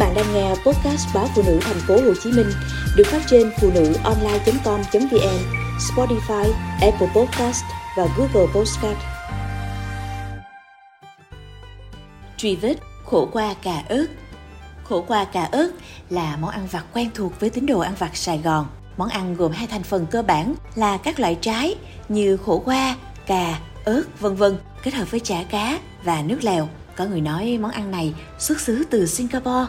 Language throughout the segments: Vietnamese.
bạn đang nghe podcast báo phụ nữ thành phố Hồ Chí Minh được phát trên phụ nữ online.com.vn, Spotify, Apple Podcast và Google Podcast. Truy vết khổ qua cà ớt Khổ qua cà ớt là món ăn vặt quen thuộc với tín đồ ăn vặt Sài Gòn. Món ăn gồm hai thành phần cơ bản là các loại trái như khổ qua, cà, ớt, vân vân, kết hợp với chả cá và nước lèo. Có người nói món ăn này xuất xứ từ Singapore,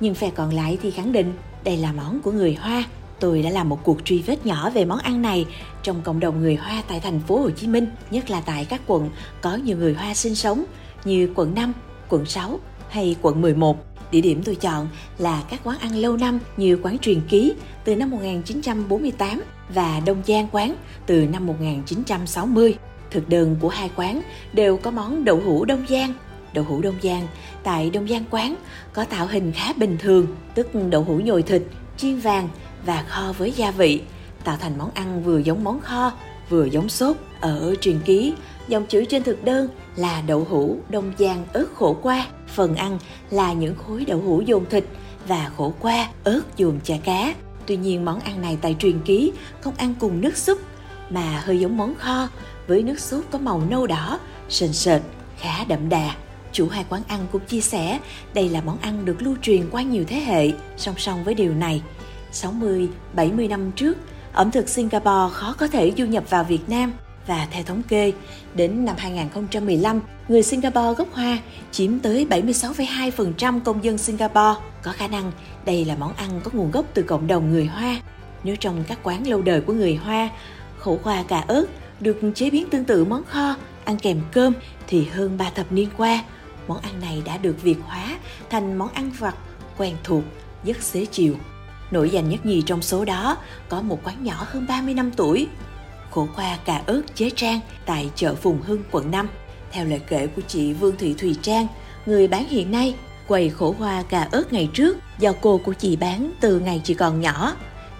nhưng phe còn lại thì khẳng định đây là món của người Hoa. Tôi đã làm một cuộc truy vết nhỏ về món ăn này trong cộng đồng người Hoa tại thành phố Hồ Chí Minh, nhất là tại các quận có nhiều người Hoa sinh sống như quận 5, quận 6 hay quận 11. Địa điểm tôi chọn là các quán ăn lâu năm như quán truyền ký từ năm 1948 và Đông Giang quán từ năm 1960. Thực đơn của hai quán đều có món đậu hũ Đông Giang. Đậu hũ Đông Giang tại Đông Giang quán có tạo hình khá bình thường, tức đậu hũ nhồi thịt, chiên vàng và kho với gia vị, tạo thành món ăn vừa giống món kho, vừa giống sốt. Ở truyền ký, dòng chữ trên thực đơn là đậu hũ Đông Giang ớt khổ qua. Phần ăn là những khối đậu hũ dồn thịt và khổ qua ớt dồn chả cá. Tuy nhiên món ăn này tại truyền ký không ăn cùng nước súp mà hơi giống món kho với nước sốt có màu nâu đỏ, sền sệt, khá đậm đà. Chủ hai quán ăn cũng chia sẻ đây là món ăn được lưu truyền qua nhiều thế hệ, song song với điều này. 60, 70 năm trước, ẩm thực Singapore khó có thể du nhập vào Việt Nam và theo thống kê, đến năm 2015, người Singapore gốc Hoa chiếm tới 76,2% công dân Singapore. Có khả năng đây là món ăn có nguồn gốc từ cộng đồng người Hoa. Nếu trong các quán lâu đời của người Hoa, khổ qua cà ớt được chế biến tương tự món kho, ăn kèm cơm thì hơn 3 thập niên qua, món ăn này đã được Việt hóa thành món ăn vặt quen thuộc, rất xế chiều. Nổi danh nhất nhì trong số đó có một quán nhỏ hơn 30 năm tuổi, khổ qua cà ớt chế trang tại chợ Phùng Hưng, quận 5. Theo lời kể của chị Vương Thị Thùy Trang, người bán hiện nay, quầy khổ hoa cà ớt ngày trước do cô của chị bán từ ngày chị còn nhỏ.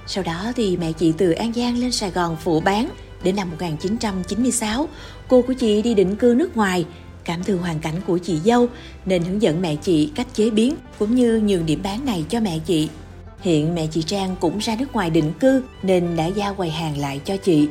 Sau đó thì mẹ chị từ An Giang lên Sài Gòn phụ bán. Đến năm 1996, cô của chị đi định cư nước ngoài, cảm thương hoàn cảnh của chị dâu nên hướng dẫn mẹ chị cách chế biến cũng như nhường điểm bán này cho mẹ chị. Hiện mẹ chị Trang cũng ra nước ngoài định cư nên đã giao quầy hàng lại cho chị.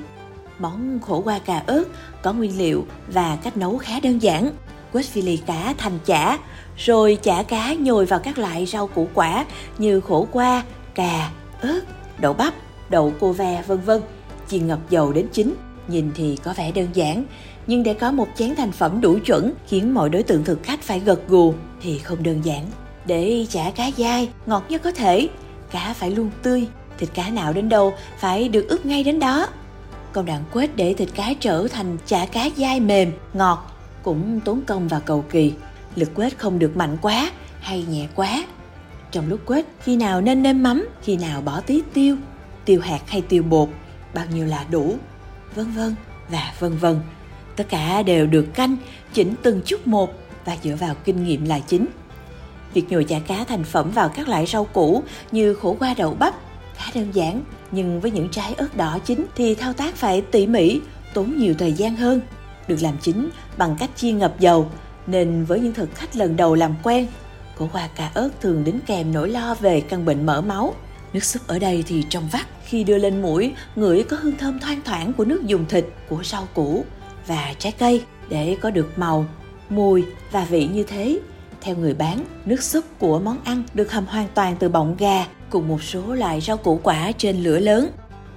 Món khổ qua cà ớt có nguyên liệu và cách nấu khá đơn giản. Quết phi lì cá thành chả, rồi chả cá nhồi vào các loại rau củ quả như khổ qua, cà, ớt, đậu bắp, đậu cô ve vân vân, chiên ngập dầu đến chín. Nhìn thì có vẻ đơn giản, nhưng để có một chén thành phẩm đủ chuẩn khiến mọi đối tượng thực khách phải gật gù thì không đơn giản. Để chả cá dai, ngọt nhất có thể, cá phải luôn tươi, thịt cá nào đến đâu phải được ướp ngay đến đó. Còn đoạn quết để thịt cá trở thành chả cá dai mềm, ngọt cũng tốn công và cầu kỳ. Lực quết không được mạnh quá hay nhẹ quá. Trong lúc quết, khi nào nên nêm mắm, khi nào bỏ tí tiêu, tiêu hạt hay tiêu bột, bao nhiêu là đủ, vân vân và vân vân. Tất cả đều được canh, chỉnh từng chút một và dựa vào kinh nghiệm là chính. Việc nhồi chả cá thành phẩm vào các loại rau củ như khổ qua đậu bắp khá đơn giản, nhưng với những trái ớt đỏ chín thì thao tác phải tỉ mỉ, tốn nhiều thời gian hơn. Được làm chính bằng cách chiên ngập dầu, nên với những thực khách lần đầu làm quen, khổ qua cà ớt thường đính kèm nỗi lo về căn bệnh mỡ máu. Nước súp ở đây thì trong vắt, khi đưa lên mũi, ngửi có hương thơm thoang thoảng của nước dùng thịt, của rau củ và trái cây để có được màu, mùi và vị như thế. Theo người bán, nước súp của món ăn được hầm hoàn toàn từ bọng gà cùng một số loại rau củ quả trên lửa lớn.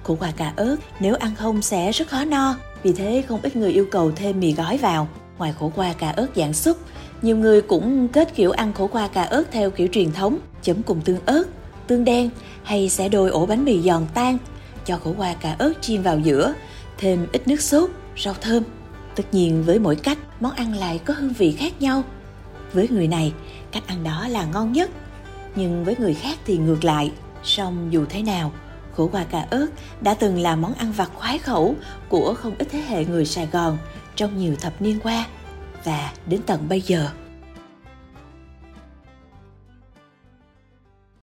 Khổ qua cà ớt nếu ăn không sẽ rất khó no, vì thế không ít người yêu cầu thêm mì gói vào. Ngoài khổ qua cà ớt dạng súp, nhiều người cũng kết kiểu ăn khổ qua cà ớt theo kiểu truyền thống, chấm cùng tương ớt, tương đen hay sẽ đôi ổ bánh mì giòn tan, cho khổ qua cà ớt chiên vào giữa, thêm ít nước sốt, rau thơm. Tất nhiên với mỗi cách, món ăn lại có hương vị khác nhau. Với người này, cách ăn đó là ngon nhất, nhưng với người khác thì ngược lại. Song dù thế nào, khổ qua cà ớt đã từng là món ăn vặt khoái khẩu của không ít thế hệ người Sài Gòn trong nhiều thập niên qua và đến tận bây giờ